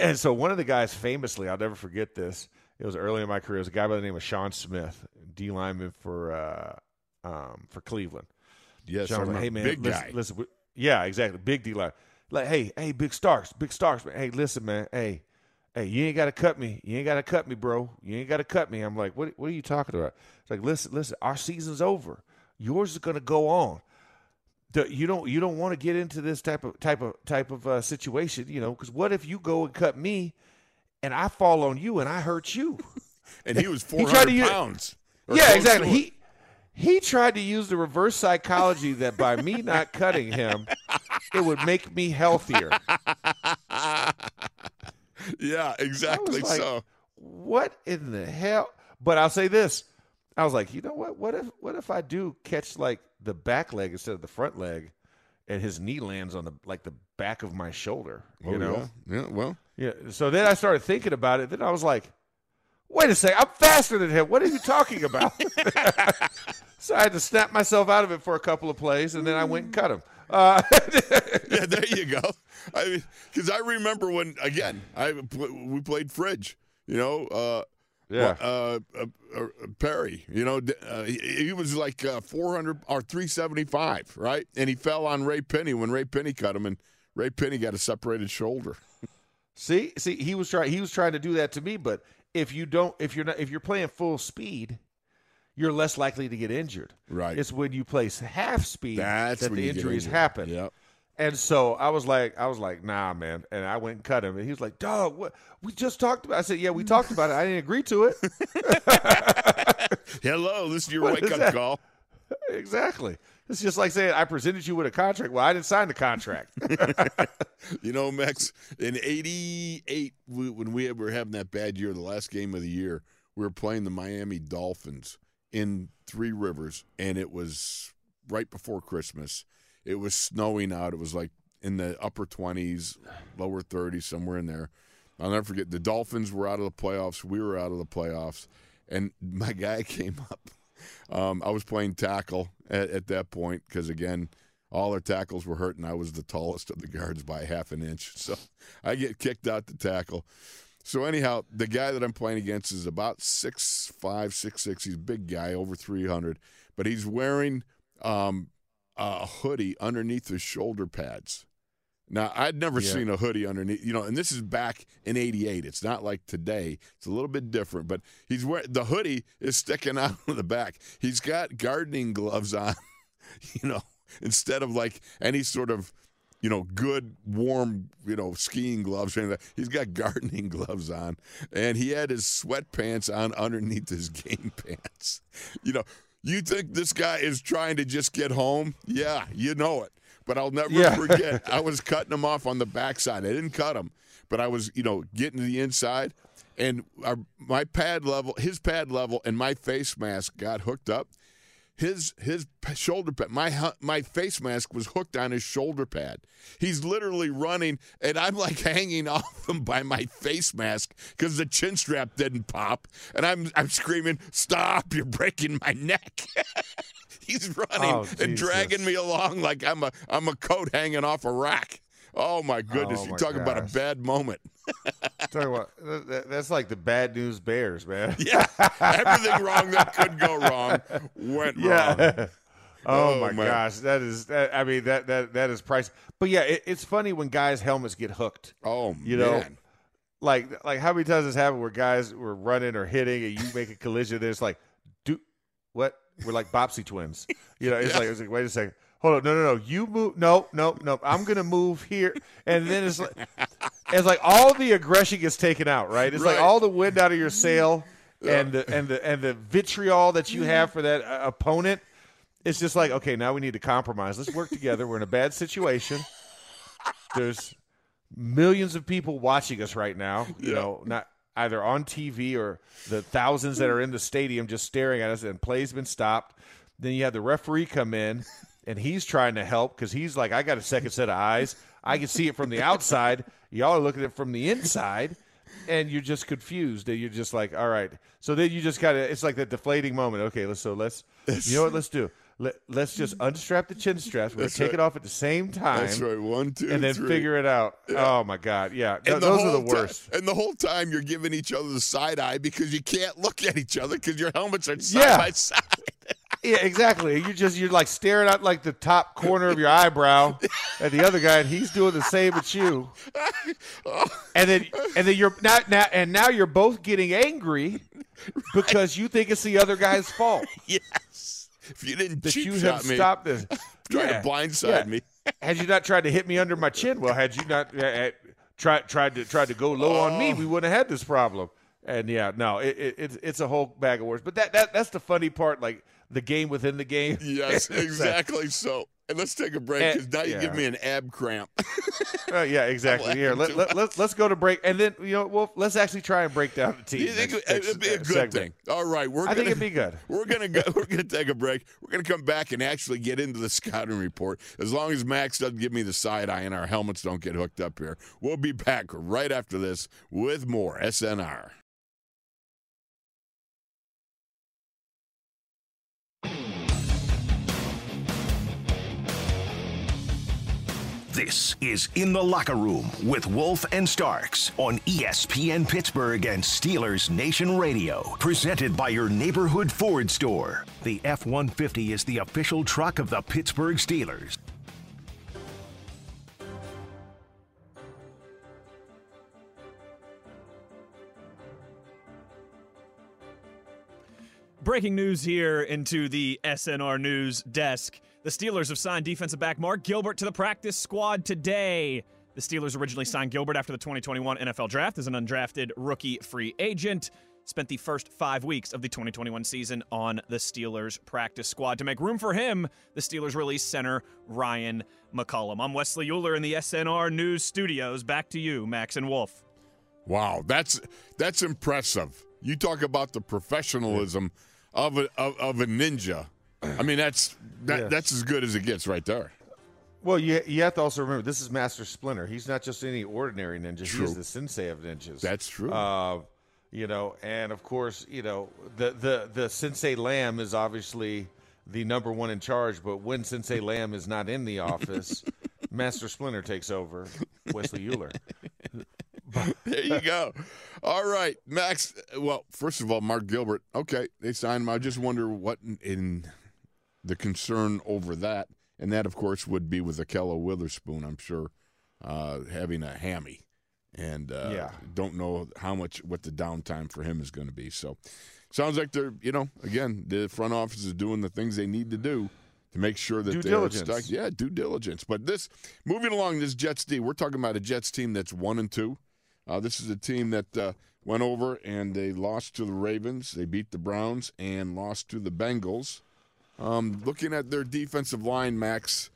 S4: And so one of the guys, famously, I'll never forget this. It was early in my career. It was a guy by the name of Shaun Smith, D lineman for uh, um, for Cleveland.
S3: Yes,
S4: Shaun like, hey man,
S3: big
S4: listen,
S3: guy.
S4: listen, yeah, exactly, big D line. Like, hey, hey, big Starks, big Starks, man. Hey, listen, man. Hey, hey, you ain't got to cut me. You ain't got to cut me, bro. You ain't got to cut me. I'm like, what? What are you talking about? It's like, listen, listen. Our season's over. Yours is gonna go on. The- You don't. You don't want to get into this type of type of type of uh, situation, you know? Because what if you go and cut me, and I fall on you and I hurt you?
S3: and he was
S4: He
S3: 400
S4: tried to use-
S3: pounds.
S4: yeah, exactly. He he tried to use the reverse psychology that by me not cutting him, it would make me healthier.
S3: yeah, exactly
S4: like-
S3: so.
S4: What in the hell? But I'll say this. I was like, you know what? What if what if I do catch like the back leg instead of the front leg and his knee lands on the like the back of my shoulder? You
S3: oh,
S4: know?
S3: yeah. yeah, well,
S4: Yeah. So then I started thinking about it. Then I was like, wait a second, I'm faster than him. What are you talking about? so I had to snap myself out of it for a couple of plays, and then I went and cut him. Uh,
S3: yeah, there you go. I mean, because I remember when again I we played fridge. You know, uh,
S4: Yeah.
S3: uh, uh, uh, Perry. You know, uh, he, he was like uh, 400 or 375, right? And he fell on Ray Pinney when Ray Pinney cut him, and Ray Pinney got a separated shoulder.
S4: see, see, he was trying. He was trying to do that to me. But if you don't, if you're not, if you're playing full speed, you're less likely to get injured.
S3: Right.
S4: It's when you play half speed
S3: That's
S4: that the injuries happen.
S3: Yep.
S4: And so I was like, I was like, nah, man. And I went and cut him. And he was like, dog, what? We just talked about. I said, yeah, we talked about it. I didn't agree to it.
S3: Hello, this is your wake up
S4: that?
S3: call.
S4: exactly. It's just like saying I presented you with a contract. Well, I didn't sign the contract.
S3: You know, Max, in '88, we, when we were having that bad year, the last game of the year, we were playing the Miami Dolphins in Three Rivers, and it was right before Christmas. It was snowing out. It was like in the upper 20s, lower 30s, somewhere in there. I'll never forget. The Dolphins were out of the playoffs. We were out of the playoffs, and my guy came up Um, I was playing tackle at, at that point because again, all our tackles were hurt, and I was the tallest of the guards by half an inch. So I get kicked out to tackle. So anyhow, the guy that I'm playing against is about six five, six six. He's a big guy, over three hundred, but he's wearing um, a hoodie underneath his shoulder pads. Now, I'd never
S4: Yeah.
S3: seen a hoodie underneath, you know, and this is back in 88. It's not like today. It's a little bit different, but he's wearing the hoodie is sticking out of the back. He's got gardening gloves on, you know, instead of like any sort of, you know, good, warm, you know, skiing gloves. or anything. He's got gardening gloves on, and he had his sweatpants on underneath his game pants. You know, you think this guy is trying to just get home? Yeah, you know it. But I'll never
S4: Yeah.
S3: forget. I was cutting him off on the backside. I didn't cut him, but I was, you know, getting to the inside, and our, my pad level, his pad level, and my face mask got hooked up. His his shoulder pad, my my face mask was hooked on his shoulder pad. He's literally running, and I'm like hanging off him by my face mask because the chin strap didn't pop, and I'm I'm screaming, "Stop! You're breaking my neck!" He's running
S4: Oh,
S3: and dragging me along like I'm a I'm a coat hanging off a rack. Oh my goodness!
S4: Oh,
S3: you
S4: my
S3: talk about a bad moment.
S4: About that- that- that's like the bad news bears, man.
S3: Yeah, everything wrong that could go wrong went wrong.
S4: Yeah. oh,
S3: Oh,
S4: my
S3: man.
S4: gosh, that is that. I mean that that that is price. But yeah, it, it's funny when guys' helmets get hooked.
S3: Oh
S4: You know. Like like how many times has happened where guys were running or hitting and you make a collision? There's like, do what? We're like Bobbsey twins. You know, it's like it's like wait a second. Hold on, no, no, no. You move. No, no, no. I'm gonna move here, and then it's like, it's like all the aggression gets taken out, right? It's like all the wind out of your sail, and the and the and the vitriol that you have for that uh, opponent. It's just like, okay, now we need to compromise. Let's work together. We're in a bad situation. There's millions of people watching us right now. You know, not either on TV or the thousands that are in the stadium just staring at us. And play's been stopped. Then you have the referee come in, and he's trying to help because he's like, I got a second set of eyes. I can see it from the outside. Y'all are looking at it from the inside. And you're just confused, and you're just like, all right. So then you just of, it's like that deflating moment. Okay, let's so let's, you know what, let's do. Let, let's just unstrap the chin straps. We're
S3: That's
S4: take
S3: right.
S4: it off at the same time
S3: That's right. One, two,
S4: and then
S3: three.
S4: figure it out. Oh my god, yeah, Th- those are the worst.
S3: and the whole time you're giving each other the side eye because you can't look at each other because your helmets are side
S4: Yeah.
S3: by side.
S4: Yeah, exactly. You just you're like staring at like the top corner of your eyebrow at the other guy, and he's doing the same at you. And then and then you're now, now and now you're both getting angry because you think it's the other guy's fault
S3: yes. If you didn't
S4: that you have
S3: me,
S4: stopped this.
S3: trying
S4: Yeah,
S3: to blindside
S4: yeah.
S3: me.
S4: Had you not tried to hit me under my chin, well, had you not uh, uh, tried tried to tried to go low on
S3: Oh.
S4: me, we wouldn't have had this problem. And yeah, no, it, it, it's it's a whole bag of words. But that, that that's the funny part, like the game within the game.
S3: Yes, exactly so. And let's take a break because now you give me an ab cramp.
S4: Uh, yeah, exactly. Here, let, let, let's let's go to break, and then you know, well, let's actually try and break down the team.
S3: You think
S4: next-
S3: it'd
S4: next,
S3: be a
S4: uh,
S3: good
S4: segment.
S3: thing? All right, we're
S4: I
S3: gonna,
S4: think it'd be good.
S3: We're gonna go. We're gonna take a break. We're gonna come back and actually get into the scouting report. As long as Max doesn't give me the side eye and our helmets don't get hooked up here, we'll be back right after this with more SNR.
S1: This is In the Locker Room with Wolf and Starks on ESPN Pittsburgh and Steelers Nation Radio. Presented by your neighborhood Ford store. The F 150 is the official truck of the Pittsburgh Steelers.
S6: Breaking news here into the SNR News desk. The Steelers have signed defensive back Mark Gilbert to the practice squad today. The Steelers originally signed Gilbert after the 2021 NFL Draft as an undrafted rookie free agent. Spent the first five weeks of the 2021 season on the Steelers practice squad. To make room for him, the Steelers released center Ryan McCollum. I'm Wesley Euler in the SNR News studios. Back to you, Max and Wolf.
S3: Wow, that's that's impressive. You talk about the professionalism of a of, of a ninja. I mean, that's that,
S4: Yes.
S3: that's as good as it gets right there.
S4: Well, you you have to also remember this is Master Splinter. He's not just any ordinary ninja.
S3: True.
S4: He's the sensei of ninjas.
S3: That's true.
S4: Uh, You know, and of course, you know the the the Sensei Lamb is obviously the number one in charge. But when Sensei Lamb is not in the office, Master Splinter takes over. Wesley Euler.
S3: there you go. All right, Max. Well, first of all, Mark Gilbert. Okay, they signed him. I just wonder what in, in the concern over that, and that, of course, would be with Ahkello Witherspoon. I'm sure uh, having a hammy, and uh,
S4: Yeah.
S3: don't know how much what the downtime for him is going to be. So, sounds like they're you know again the front office is doing the things they need to do to make sure that
S4: Due
S3: they're
S4: diligence.
S3: stuck. Yeah, due diligence. But this moving along, this Jets team, we're talking about a Jets team that's one and two. Uh, this is a team that uh, went over and they lost to the Ravens. They beat the Browns and lost to the Bengals. Um, looking at their defensive line, Max,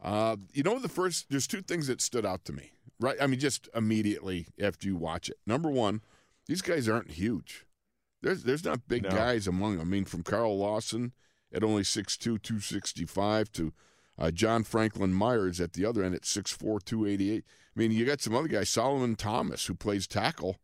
S3: uh, you know the first. There's two things that stood out to me. Right, I mean, just immediately after you watch it. Number one, these guys aren't huge. There's there's not big
S4: No.
S3: guys among them. I mean, from Carl Lawson at only 6'2", 265 to uh, John Franklin Myers at the other end at 6'4", 288. I mean, you got some other guys. Solomon Thomas, who plays tackle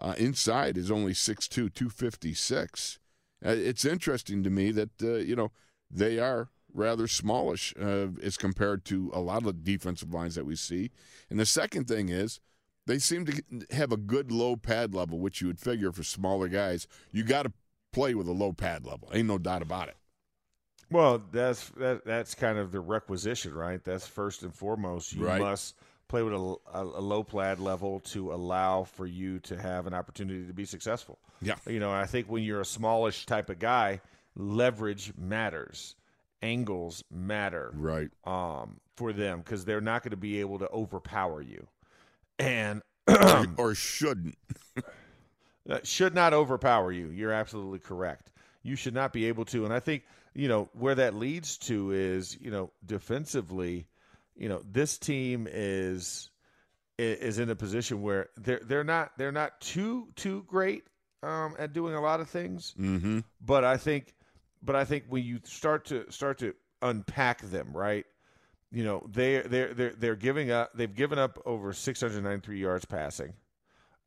S3: uh, inside, is only 6'2", 256. Uh, it's interesting to me that uh, you know they are rather smallish uh, as compared to a lot of the defensive lines that we see. And the second thing is they seem to have a good low pad level, which you would figure for smaller guys, you got to play with a low pad level. Ain't no doubt about it.
S4: Well, that's that, that's kind of the requisition, right? That's first and foremost. You
S3: Right.
S4: must play with a, a, a low pad level to allow for you to have an opportunity to be successful.
S3: Yeah.
S4: You know, I think when you're a smallish type of guy, leverage matters, angles matter,
S3: Right.
S4: um, for them because they're not going to be able to overpower you, and
S3: or shouldn't.
S4: should not overpower you. You're absolutely correct. You should not be able to. And I think, you know, where that leads to is, you know, defensively, you know, this team is is in a position where they're they're not they're not too too great um, at doing a lot of things.
S3: Mm-hmm.
S4: But I think but I think when you start to start to unpack them, right? You know, they they're they're they're giving up they've given up over 693 yards passing.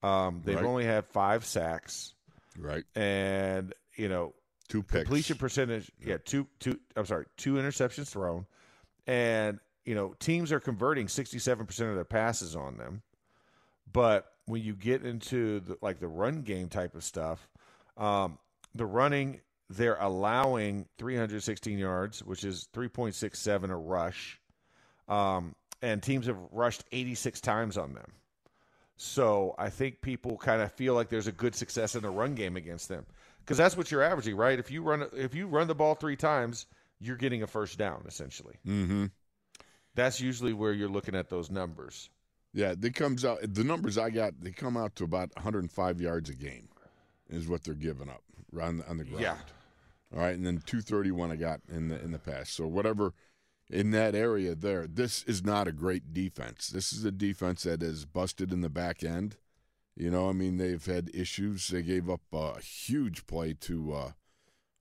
S4: Um, they've
S3: Right.
S4: only had five sacks,
S3: Right.
S4: and you know
S3: Two picks.
S4: completion percentage. Yeah, two two. I'm sorry, two interceptions thrown, and you know teams are converting 67 percent of their passes on them. But when you get into the, like the run game type of stuff, um, the running they're allowing 316 yards, which is 3.67 a rush, um, and teams have rushed 86 times on them. So I think people kind of feel like there's a good success in the run game against them because that's what you're averaging, right? If you run if you run the ball three times, you're getting a first down essentially.
S3: Mm-hmm.
S4: That's usually where you're looking at those numbers.
S3: Yeah, they comes out. The numbers I got, they come out to about 105 yards a game, is what they're giving up on the, on the ground.
S4: Yeah.
S3: All right, and then 231 I got in the in the past. So whatever in that area there, this is not a great defense. This is a defense that is busted in the back end. You know, I mean, they've had issues. They gave up a huge play to uh,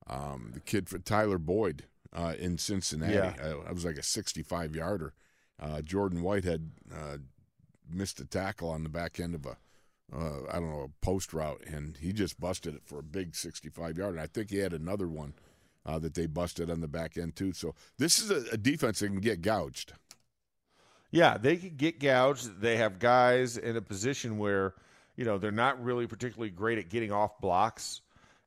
S3: um, the kid for Tyler Boyd uh, in Cincinnati.
S4: Yeah.
S3: Uh, it was like a 65 yarder. Uh, Jordan Whitehead uh, missed a tackle on the back end of a uh, I don't know a post route, and he just busted it for a big 65 yarder. I think he had another one uh, that they busted on the back end too. So this is a, a defense that can get gouged.
S4: Yeah, they can get gouged. They have guys in a position where, you know, they're not really particularly great at getting off blocks.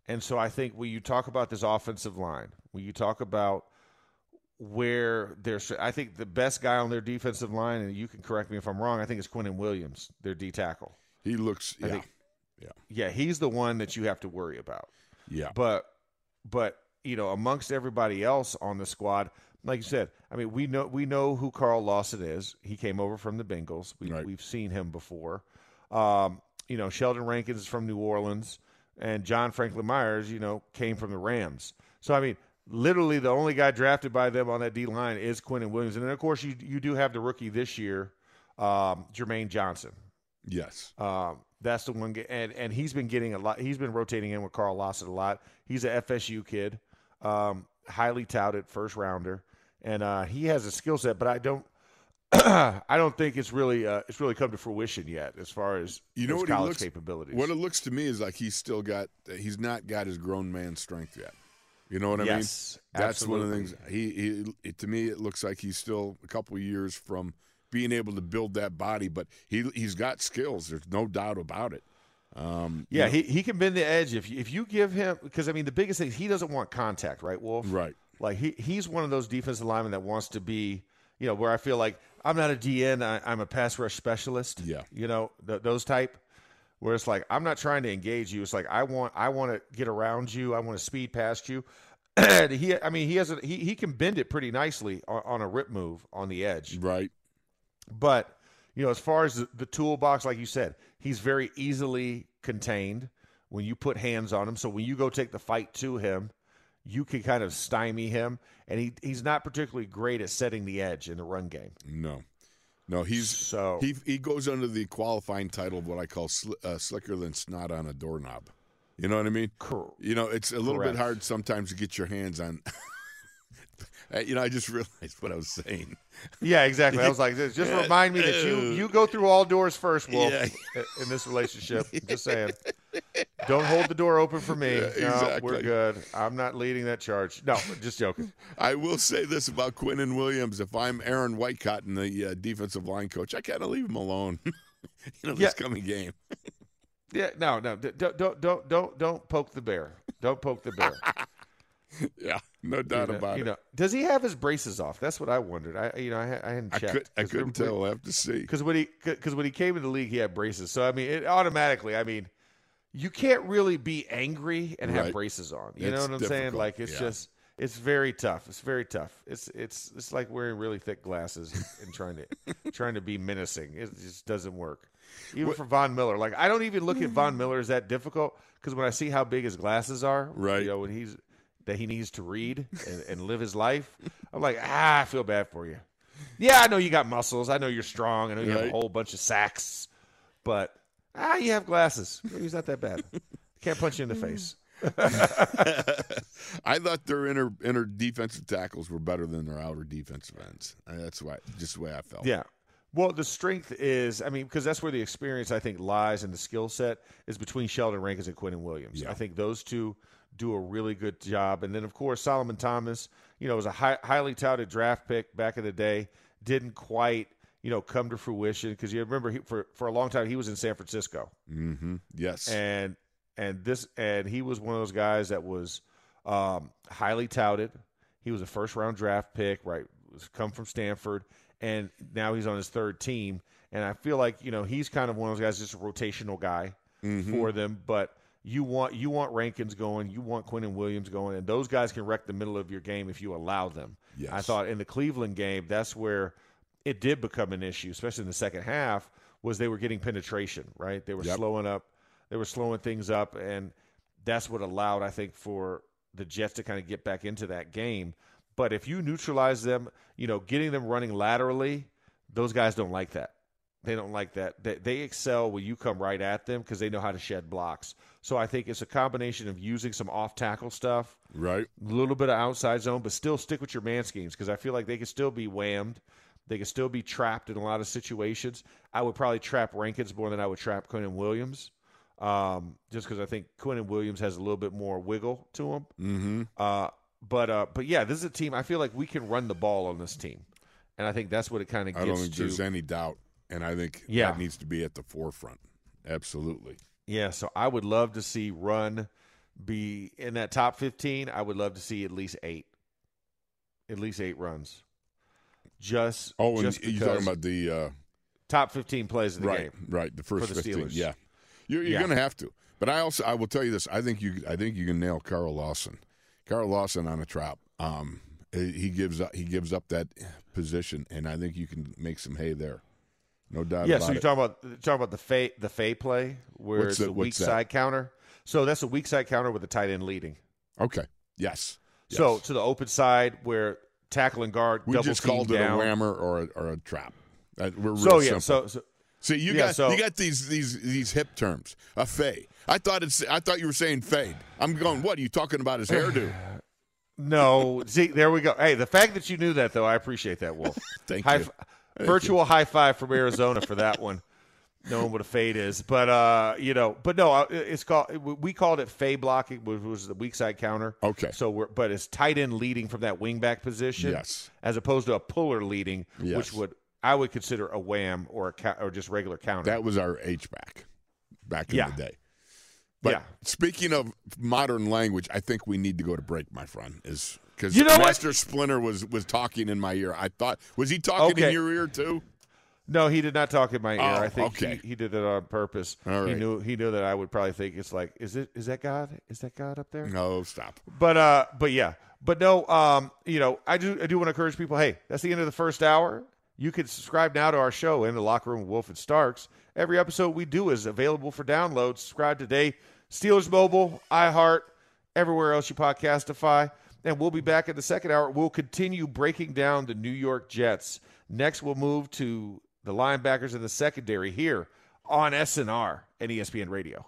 S4: And so I think when you talk about this offensive line, when you talk about where there's, I think the best guy on their defensive line, and you can correct me if I'm wrong, I think it's Quinnen Williams, their D tackle.
S3: He looks,
S4: I
S3: yeah,
S4: think-
S3: yeah,
S4: Yeah, he's the one that you have to worry about.
S3: yeah.
S4: But but you know, amongst everybody else on the squad, like you said, I mean, we know we know who Carl Lawson is. He came over from the Bengals. We,
S3: Right.
S4: We've seen him before. Um, you know, Sheldon Rankins is from New Orleans, and John Franklin Myers, you know, came from the Rams. So I mean, literally, the only guy drafted by them on that D line is Quinnen Williams, and then of course you you do have the rookie this year, um, Jermaine Johnson.
S3: yes,
S4: Um, that's the one, and and he's been getting a lot. He's been rotating in with Carl Lawson a lot. He's a FSU kid, um, highly touted first rounder, and uh, he has a skill set. But I don't, I don't think it's really uh, it's really come to fruition yet as far as
S3: You know
S4: his
S3: what
S4: college
S3: looks
S4: capabilities.
S3: What it looks to me is like he's still got he's not got his grown man strength yet. You know what I
S4: Yes,
S3: mean? That's one of the things. He, he to me it looks like he's still a couple of years from being able to build that body, but he he's got skills. There's no doubt about it. Um,
S4: yeah,
S3: you know-
S4: he, he can bend the edge if you, if you give him because I mean the biggest thing is he doesn't want contact, right, Wolf?
S3: right.
S4: Like he he's one of those defensive linemen that wants to be, you know, where I feel like I'm not a DN, I, I'm a pass rush specialist.
S3: Yeah.
S4: you know th- those type. Where it's like I'm not trying to engage you. It's like I want I want to get around you. I want to speed past you. And he, I mean, he has a, he he can bend it pretty nicely on, on a rip move on the edge.
S3: Right.
S4: But you know, as far as the, the toolbox, like you said, he's very easily contained when you put hands on him. So when you go take the fight to him, you can kind of stymie him, and he he's not particularly great at setting the edge in the run game.
S3: No. No, he's
S4: So-
S3: he he goes under the qualifying title of what I call sli- uh, slicker than snot on a doorknob. You know what I mean?
S4: Cor-
S3: You know, it's a little
S4: Correct.
S3: bit hard sometimes to get your hands on. You know, I just realized what I was saying.
S4: Yeah, exactly. I was like, just just remind me that you you go through all doors first, Wolf,
S3: Yeah.
S4: in this relationship. Just saying. Don't hold the door open for me.
S3: Yeah,
S4: no,
S3: exactly.
S4: we're good. I'm not leading that charge. No, just joking.
S3: I will say this about Quinnen Williams: if I'm Aaron Whitecotton the uh, defensive line coach, I kind of leave him alone. you know, this coming game.
S4: Yeah, no, no, don't don't don't don't don't poke the bear. Don't poke the bear.
S3: yeah, no doubt
S4: you know,
S3: about
S4: you
S3: it.
S4: know, does he have his braces off? That's what I wondered. I you know I, I hadn't
S3: I
S4: checked.
S3: could I couldn't tell. I'll have to see.
S4: because when he because when he came in the league, he had braces. So I mean, it automatically. I mean, you can't really be angry and have
S3: Right.
S4: braces on. You
S3: It's
S4: know what I'm saying? Like it's
S3: yeah.
S4: just it's very tough. It's very tough. It's it's it's like wearing really thick glasses and trying to trying to be menacing. It just doesn't work. Even for Von Miller, like I don't even look at Von Miller as that difficult because when I see how big his glasses are,
S3: Right.
S4: You know, when he's that he needs to read and, and live his life, I'm like, ah, I feel bad for you. Yeah, I know you got muscles. I know you're strong. I know you have a whole bunch of sacks, but ah, you have glasses. He's not that bad. Can't punch you in the face.
S3: I thought their inner inner defensive tackles were better than their outer defensive ends. That's why, just the way I felt.
S4: Yeah. Well, the strength is, I mean, because that's where the experience I think lies and the skill set is between Sheldon Rankins and Quinnen Williams.
S3: Yeah.
S4: I think those two do a really good job. And then, of course, Solomon Thomas, you know, was a high, highly touted draft pick back in the day. Didn't quite, you know, come to fruition because you remember he, for for a long time he was in San Francisco.
S3: Mm-hmm. Yes.
S4: and and this and he was one of those guys that was um, highly touted. He was a first round draft pick, right? Was come from Stanford, and now he's on his third team. And I feel like you know he's kind of one of those guys, just a rotational guy
S3: Mm-hmm.
S4: for them. But you want you want Rankins going, you want Quinnen Williams going, and those guys can wreck the middle of your game if you allow them.
S3: Yes.
S4: I thought in the Cleveland game, that's where it did become an issue, especially in the second half, was they were getting penetration, right? They were
S3: Yep.
S4: slowing up, they were slowing things up, and that's what allowed, I think, for the Jets to kind of get back into that game. But if you neutralize them, you know, getting them running laterally, those guys don't like that. They don't like that. They, they excel when you come right at them because they know how to shed blocks. So I think it's a combination of using some off tackle stuff,
S3: right.
S4: a little bit of outside zone, but still stick with your man schemes because I feel like they can still be whammed. They can still be trapped in a lot of situations. I would probably trap Rankins more than I would trap Quinnen Williams, um, just because I think Quinnen Williams has a little bit more wiggle to him.
S3: Mm-hmm.
S4: Uh, but uh, but yeah, this is a team. I feel like we can run the ball on this team, and I think that's what it kind of
S3: I
S4: gets
S3: don't think
S4: to.
S3: there's any doubt, and I think
S4: Yeah.
S3: that needs to be at the forefront. Absolutely.
S4: Yeah, so I would love to see run be in that top 15. I would love to see at least eight, at least eight runs. Just
S3: Oh, and
S4: just
S3: you're talking about the uh,
S4: top 15 plays of the
S3: right,
S4: game.
S3: right, the first
S4: the
S3: fifteen.
S4: Steelers.
S3: Yeah, you're, you're
S4: Yeah.
S3: going to have to. But I also I will tell you this. I think you I think you can nail Carl Lawson. Carl Lawson on a trap. Um, he gives up he gives up that position, and I think you can make some hay there. No doubt
S4: Yeah,
S3: about
S4: so you're
S3: it.
S4: talking about you're talking about the fay the fay play where
S3: What's
S4: it's
S3: the-
S4: the weak side counter. So that's a weak side counter with the tight end leading.
S3: okay. Yes.
S4: So to the open side where tackle and guard
S3: we
S4: double
S3: just called it
S4: down.
S3: a whammer or a, or a trap. Uh, we're
S4: So yeah,
S3: simple.
S4: so, so
S3: See, you
S4: Yeah,
S3: got
S4: so-
S3: you got these these these hip terms. A fade. I thought it's. I thought you were saying fade. I'm going. What are you talking about? His hairdo.
S4: No, see, there we go. Hey, the fact that you knew that, though, I appreciate that, Wolf.
S3: Thank
S4: High
S3: you.
S4: f- Virtual high five from Arizona for that one. Knowing what a fade is, but uh, you know, but no, uh, it's called. We called it fade blocking, which was the weak side counter.
S3: Okay.
S4: So we're, but it's tight end leading from that wing back position.
S3: Yes.
S4: As opposed to a puller leading,
S3: Yes.
S4: which would I would consider a wham or a ca- or just regular counter.
S3: That was our H back back in
S4: Yeah.
S3: the day. But
S4: Yeah.
S3: speaking of modern language, I think we need to go to break, my friend. Is because
S4: You know what?
S3: Master Splinter was was talking in my ear. I thought was he talking in your ear too?
S4: No, he did not talk in my ear.
S3: Oh,
S4: I think
S3: okay.
S4: he, he did it on purpose. He knew he knew that I would probably think it's like, is it is that God? Is that God up there?
S3: No, stop.
S4: But uh, but yeah, but no, um, you know, I do I do want to encourage people. Hey, that's the end of the first hour. You can subscribe now to our show in the locker room with Wolf and Starks. Every episode we do is available for download. Subscribe today. Steelers Mobile, iHeart, everywhere else you podcastify. And we'll be back in the second hour. We'll continue breaking down the New York Jets. Next, we'll move to the linebackers in the secondary here on SNR and ESPN Radio.